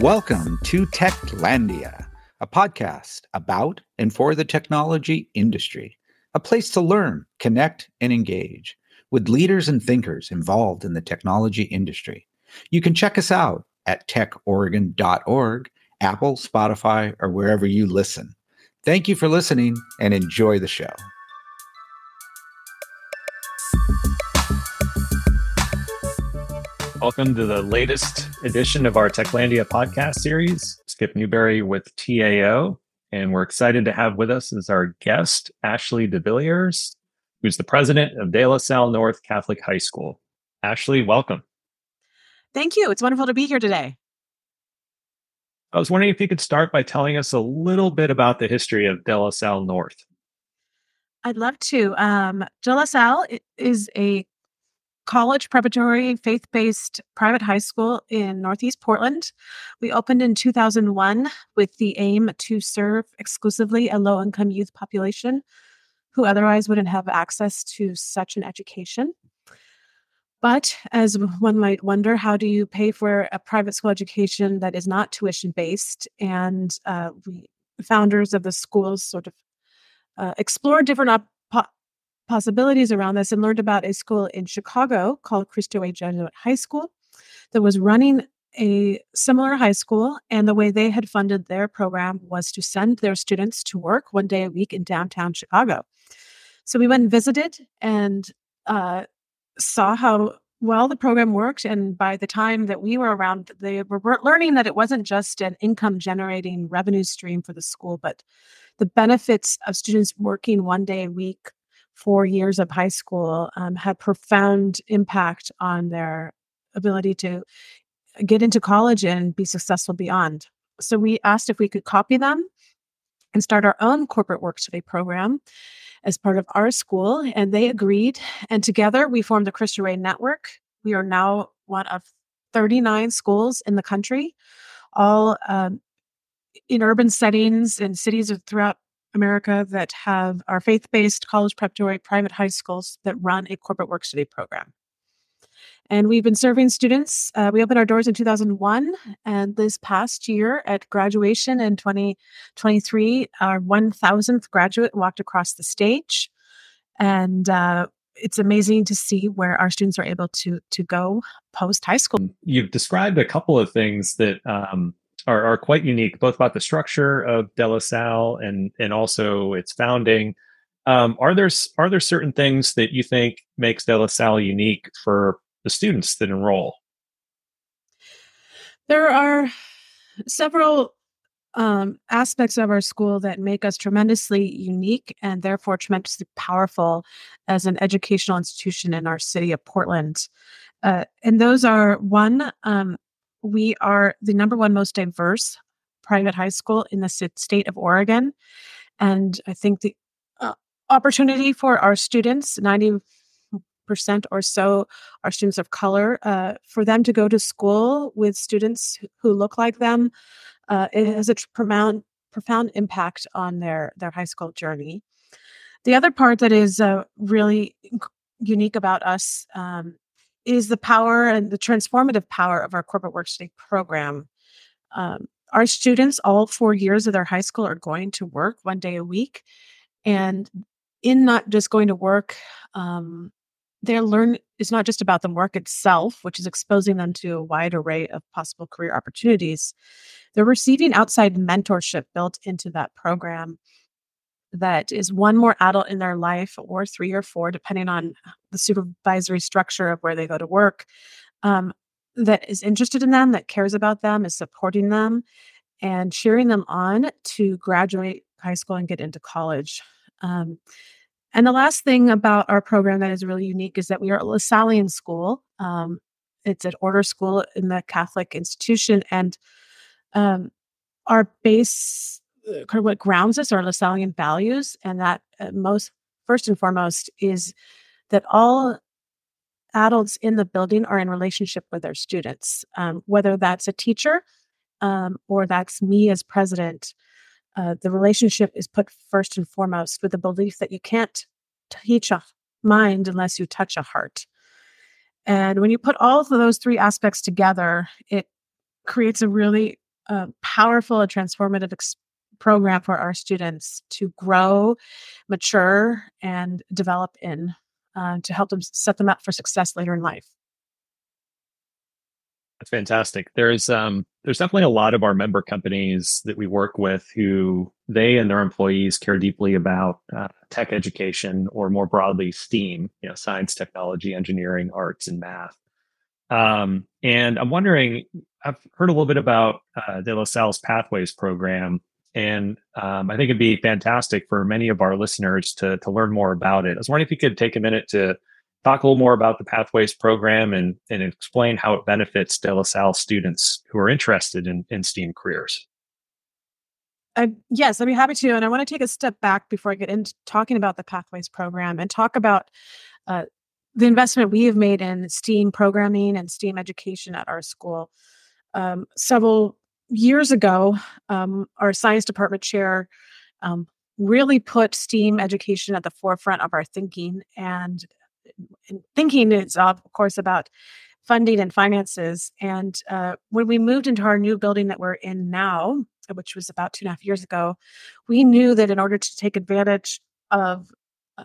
Welcome to Techlandia, a podcast about and for the technology industry, a place to learn, connect, and engage with leaders and thinkers involved in the technology industry. You can check us out at techoregon.org, Apple, Spotify, or wherever you listen. Thank you for listening and enjoy the show. Welcome to the latest edition of our Techlandia podcast series. Skip Newberry with TAO, and we're excited to have with us as our guest Ashley DeVilliers, who's the president of De La Salle North Catholic High School. Ashley, welcome. Thank you. It's wonderful to be here today. I was wondering if you could start by telling us a little bit about the history of De La Salle North. I'd love to. Um, De La Salle is a college preparatory faith based private high school in Northeast Portland. We opened in 2001 with the aim to serve exclusively a low income youth population who otherwise wouldn't have access to such an education. But as one might wonder, how do you pay for a private school education that is not tuition based? And uh, we, founders of the schools, sort of uh, explored different op- po- possibilities around this and learned about a school in Chicago called Cristo Rey Jesuit High School that was running a similar high school. And the way they had funded their program was to send their students to work one day a week in downtown Chicago. So we went and visited and uh, saw how well the program worked. And by the time that we were around, they were learning that it wasn't just an income generating revenue stream for the school, but the benefits of students working one day a week four years of high school um, had profound impact on their ability to get into college and be successful beyond. So we asked if we could copy them and start our own corporate work study program as part of our school, and they agreed. And together we formed the Cristo Rey Network. We are now one of 39 schools in the country, all um, in urban settings and cities throughout America that have our faith based college preparatory private high schools that run a corporate work study program. And we've been serving students. Uh, we opened our doors in 2001. And this past year at graduation in 2023, our 1000th graduate walked across the stage. And uh, it's amazing to see where our students are able to, to go post high school. You've described a couple of things that um, are, are quite unique, both about the structure of De La Salle and, and also its founding. Um, are there are there certain things that you think makes De La Salle unique for the students that enroll? There are several um, aspects of our school that make us tremendously unique and therefore tremendously powerful as an educational institution in our city of Portland. Uh, and those are one, um, we are the number one most diverse private high school in the state of Oregon. And I think the uh, opportunity for our students, 90 percent or so are students of color. Uh, for them to go to school with students who look like them, uh, it has a profound profound impact on their their high school journey. The other part that is uh, really unique about us um, is the power and the transformative power of our corporate work study program. Um, our students, all four years of their high school, are going to work one day a week, and in not just going to work um, their learn is not just about the work itself, which is exposing them to a wide array of possible career opportunities. They're receiving outside mentorship built into that program that is one more adult in their life or three or four, depending on the supervisory structure of where they go to work, um, that is interested in them, that cares about them, is supporting them, and cheering them on to graduate high school and get into college. Um, and the last thing about our program that is really unique is that we are a Lasallian school. Um, it's an order school in the Catholic institution, and um, our base, uh, kind of what grounds us, are Lasallian values, and that uh, most first and foremost is that all adults in the building are in relationship with their students, um, whether that's a teacher um, or that's me as president uh, the relationship is put first and foremost with the belief that you can't teach a mind unless you touch a heart. And when you put all of those three aspects together, it creates a really uh, powerful and transformative ex- program for our students to grow, mature, and develop in uh, to help them set them up for success later in life. That's fantastic. There's um there's definitely a lot of our member companies that we work with who they and their employees care deeply about uh, tech education or more broadly STEAM, you know, science, technology, engineering, arts, and math. Um, and I'm wondering, I've heard a little bit about uh, De La Salle's Pathways program, and um, I think it'd be fantastic for many of our listeners to to learn more about it. I was wondering if you could take a minute to talk a little more about the Pathways program and, and explain how it benefits De La Salle students who are interested in, in STEAM careers. Yes, I'd be happy to. And I want to take a step back before I get into talking about the Pathways program and talk about uh, the investment we have made in STEAM programming and STEAM education at our school. Um, several years ago, um, our science department chair um, really put STEAM education at the forefront of our thinking and thinking is of course about funding and finances. And uh, when we moved into our new building that we're in now, which was about two and a half years ago, we knew that in order to take advantage of uh,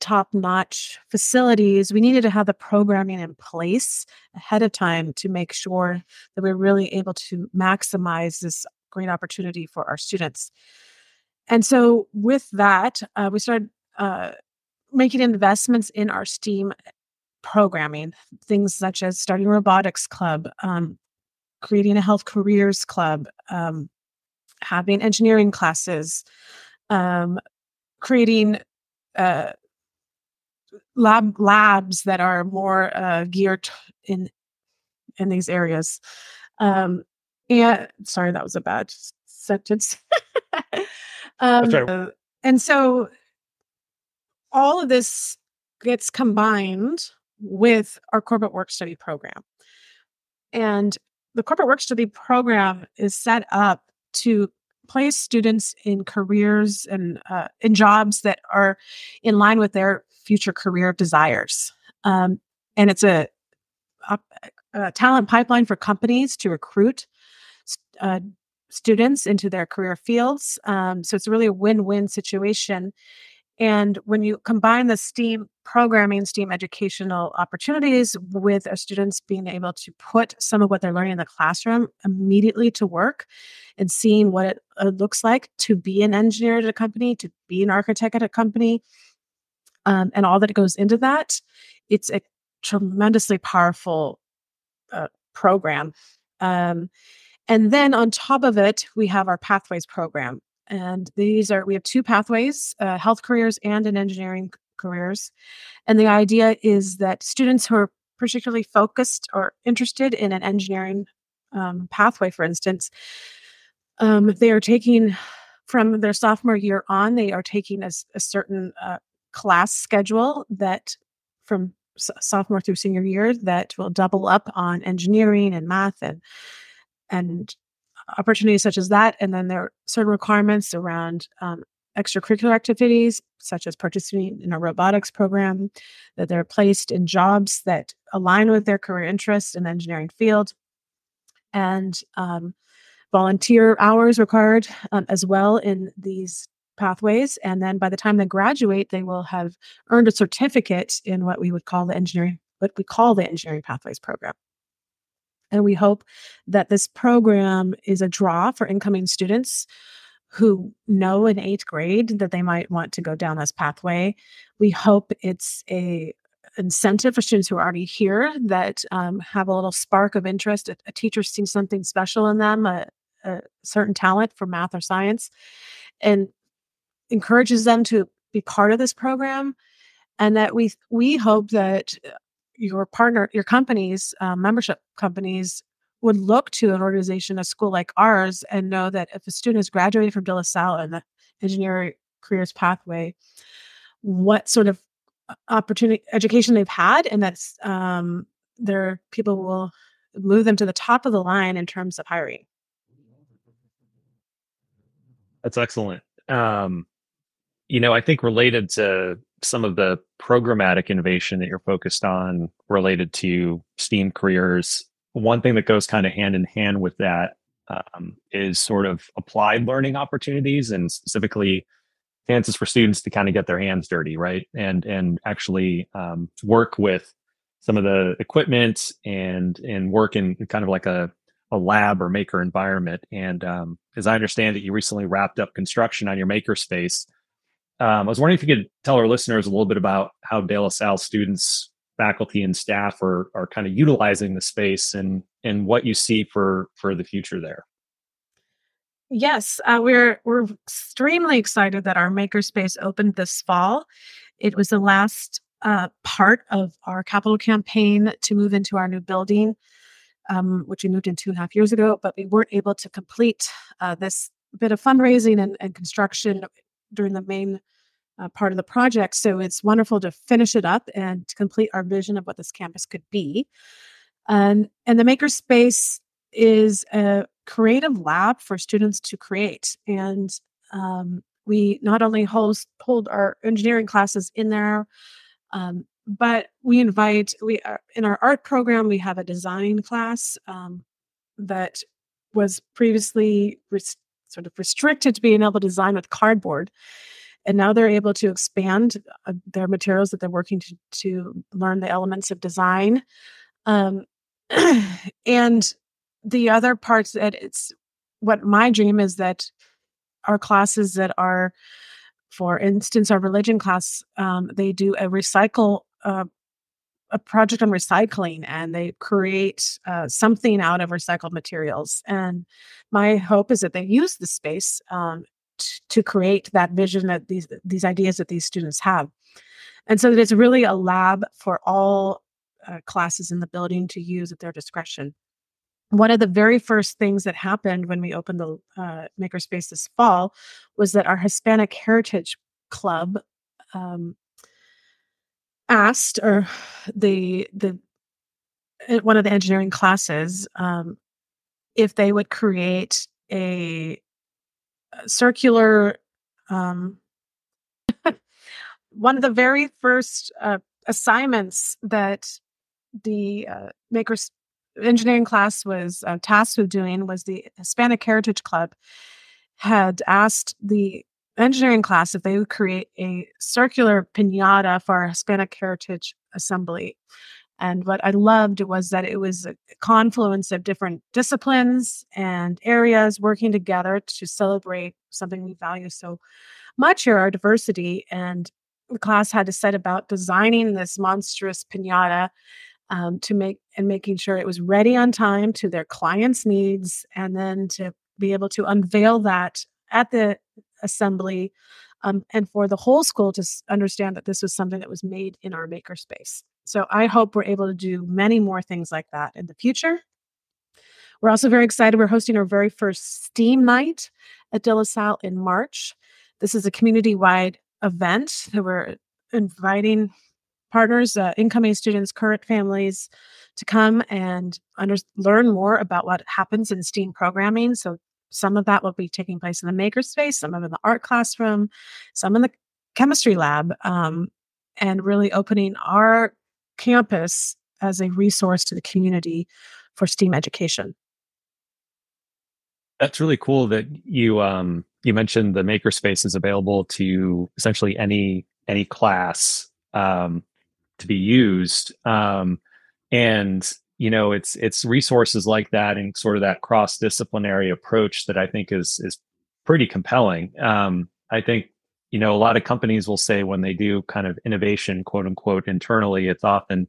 top notch facilities, we needed to have the programming in place ahead of time to make sure that we we're really able to maximize this great opportunity for our students. And so, with that, uh, we started uh, making investments in our STEAM programming, things such as starting a robotics club, um, creating a health careers club, um, having engineering classes, um, creating uh, lab labs that are more uh, geared in in these areas. Um, and sorry, that was a bad sentence. um, right. And so all of this gets combined with our corporate work study program. And the corporate work study program is set up to place students in careers and uh, in jobs that are in line with their future career desires. Um, and it's a, a, a, talent pipeline for companies to recruit uh, students into their career fields. Um, so it's really a win win situation. And when you combine the STEAM programming, STEAM educational opportunities with our students being able to put some of what they're learning in the classroom immediately to work and seeing what it uh, looks like to be an engineer at a company, to be an architect at a company, um, and all that goes into that, it's a tremendously powerful uh, program. Um, and then on top of it, we have our Pathways program, and these are, we have two pathways uh, health careers and in engineering careers. And the idea is that students who are particularly focused or interested in an engineering um, pathway, for instance, um, they are taking from their sophomore year on, they are taking a, a certain uh, class schedule that from sophomore through senior year that will double up on engineering and math and and opportunities such as that. And then there are certain requirements around um, extracurricular activities, such as participating in a robotics program, that they're placed in jobs that align with their career interests in the engineering field, and um, volunteer hours required um, as well in these pathways. And then by the time they graduate, they will have earned a certificate in what we would call the engineering, what we call the engineering pathways program. And we hope that this program is a draw for incoming students who know in eighth grade that they might want to go down this pathway. We hope it's a incentive for students who are already here that um, have a little spark of interest. A, a teacher sees something special in them, a, a certain talent for math or science, and encourages them to be part of this program. And that we we hope that your partner, your companies, uh, membership companies would look to an organization, a school like ours, and know that if a student has graduated from De La Salle in the engineering careers pathway, what sort of uh, opportunity education they've had, and that's um, their people will move them to the top of the line in terms of hiring. That's excellent. Um, you know, I think related to some of the programmatic innovation that you're focused on related to STEAM careers, one thing that goes kind of hand in hand with that um, is sort of applied learning opportunities and specifically chances for students to kind of get their hands dirty, right? And and actually um, work with some of the equipment and and work in kind of like a a lab or maker environment. And um, as I understand it, you recently wrapped up construction on your makerspace. Um, I was wondering if you could tell our listeners a little bit about how De La Salle students, faculty, and staff are are kind of utilizing the space and and what you see for for the future there. Yes, uh, we're we're extremely excited that our makerspace opened this fall. It was the last uh, part of our capital campaign to move into our new building, um, which we moved in two and a half years ago. But we weren't able to complete uh, this bit of fundraising and, and construction during the main uh, part of the project. So it's wonderful to finish it up and to complete our vision of what this campus could be. And and the makerspace is a creative lab for students to create. And um, we not only hold, hold our engineering classes in there, um, but we invite, we are, in our art program, we have a design class um, that was previously sort of restricted to being able to design with cardboard. And now they're able to expand uh, their materials that they're working to, to learn the elements of design. Um, and the other parts that it's what my dream is that our classes that are for instance our religion class um, they do a recycle uh, a project on recycling and they create uh, something out of recycled materials and my hope is that they use the space um, t- to create that vision that these these ideas that these students have. And so that it's really a lab for all uh, classes in the building to use at their discretion. One of the very first things that happened when we opened the uh, makerspace this fall was that our hispanic heritage club um, asked or the the uh, one of the engineering classes um, if they would create a, a circular um, one of the very first uh, assignments that the uh, makers engineering class was uh, tasked with doing was the Hispanic Heritage Club had asked the engineering class if they would create a circular pinata for our Hispanic Heritage Assembly. And what I loved was that it was a confluence of different disciplines and areas working together to celebrate something we value so much here, our diversity. And the class had to set about designing this monstrous pinata um, to make and making sure it was ready on time to their clients' needs, and then to be able to unveil that at the assembly, um, and for the whole school to understand that this was something that was made in our makerspace. So I hope we're able to do many more things like that in the future. We're also very excited. We're hosting our very first STEAM night at De La Salle in March. This is a community wide event that we're inviting partners, uh, incoming students, current families to come and under- learn more about what happens in STEAM programming. So some of that will be taking place in the makerspace, some of in the art classroom, some in the chemistry lab, um, and really opening our campus as a resource to the community for STEAM education. That's really cool that you um, you mentioned the makerspace is available to essentially any any class um, to be used um, and you know it's it's resources like that and sort of that cross disciplinary approach that i think is is pretty compelling um, i think you know a lot of companies will say when they do kind of innovation quote unquote internally it's often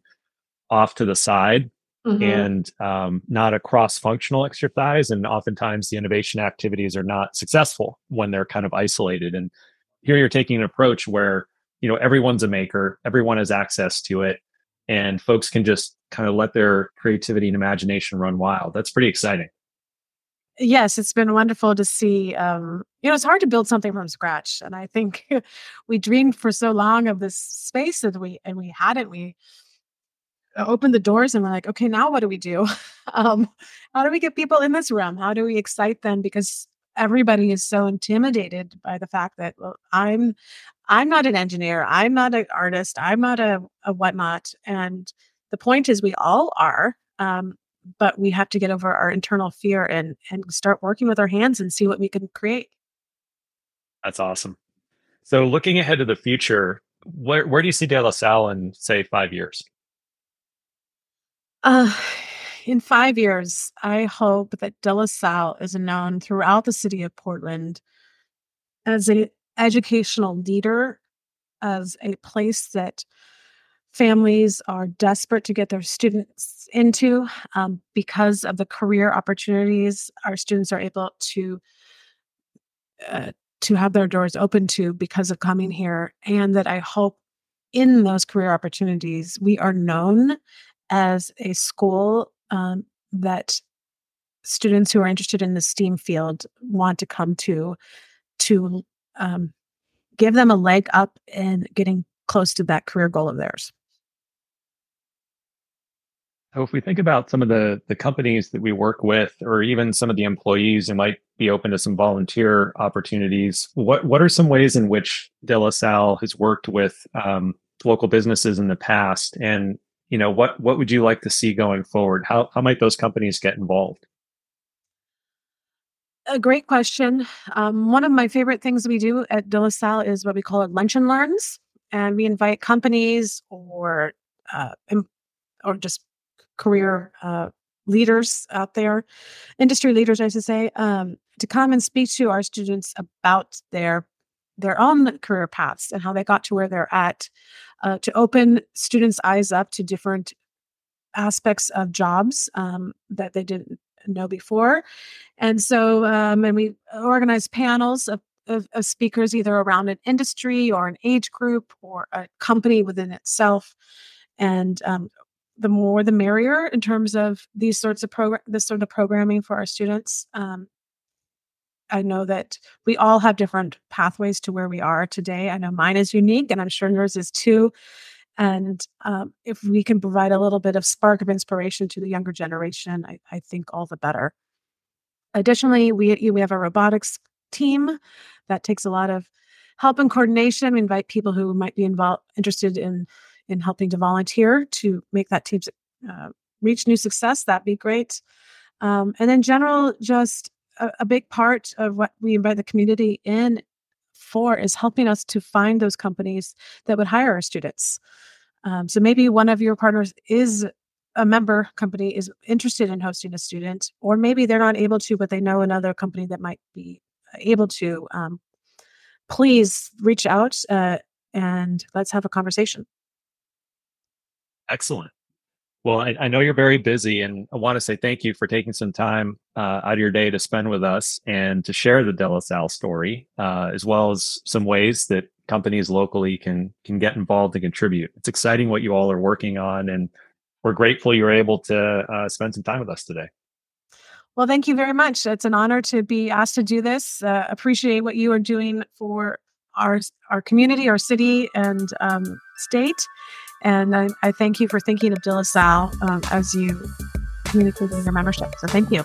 off to the side mm-hmm. and um, not a cross functional exercise and oftentimes the innovation activities are not successful when they're kind of isolated and here you're taking an approach where you know everyone's a maker everyone has access to it and folks can just kind of let their creativity and imagination run wild. That's pretty exciting. Yes it's been wonderful to see um, you know it's hard to build something from scratch and i think we dreamed for so long of this space that we and we hadn't. We opened the doors and we're like okay now what do we do? Um, how do we get people in this room? How do we excite them? Because everybody is so intimidated by the fact that well, I'm I'm not an engineer, I'm not an artist, I'm not a, a whatnot. And the point is we all are. Um, but we have to get over our internal fear and and start working with our hands and see what we can create. That's awesome. So looking ahead to the future, where where do you see De La Salle in say five years? Uh, in five years, I hope that De La Salle is known throughout the city of Portland as an educational leader, as a place that families are desperate to get their students into um, because of the career opportunities our students are able to uh, to have their doors open to because of coming here and that i hope in those career opportunities we are known as a school um, that students who are interested in the STEAM field want to come to to um, give them a leg up in getting close to that career goal of theirs. So if we think about some of the the companies that we work with, or even some of the employees who might be open to some volunteer opportunities, what what are some ways in which De La Salle has worked with um, local businesses in the past, and you know what what would you like to see going forward? How how might those companies get involved? A great question. Um, one of my favorite things we do at de la salle is what we call it lunch and learns and we invite companies or uh, or just career uh, leaders out there industry leaders i should say um, to come and speak to our students about their their own career paths and how they got to where they're at uh, to open students' eyes up to different aspects of jobs um, that they didn't know before. And so, um, and we organize panels of, of, of, speakers either around an industry or an age group or a company within itself. And um, the more the merrier in terms of these sorts of program, this sort of programming for our students. Um, I know that we all have different pathways to where we are today. I know mine is unique, and I'm sure yours is too. And um, if we can provide a little bit of spark of inspiration to the younger generation, I, I think all the better. Additionally, we we have a robotics team that takes a lot of help and coordination. We invite people who might be involved interested in in helping to volunteer to make that team uh, reach new success. That'd be great. Um, and in general, just a, a big part of what we invite the community in for is helping us to find those companies that would hire our students. Um, so maybe one of your partners is a member company is interested in hosting a student, or maybe they're not able to, but they know another company that might be able to. Um, please reach out uh, and let's have a conversation. Excellent. Well, I, I, know you're very busy, and I want to say thank you for taking some time uh, out of your day to spend with us and to share the De La Salle story, uh, as well as some ways that companies locally can can get involved and contribute. It's exciting what you all are working on, and we're grateful you're able to uh, spend some time with us today. Well, thank you very much. It's an honor to be asked to do this. Uh, appreciate what you are doing for our our community, our city, and um, state and I, I thank you for thinking of De La Salle um, as you communicate your membership. So thank you.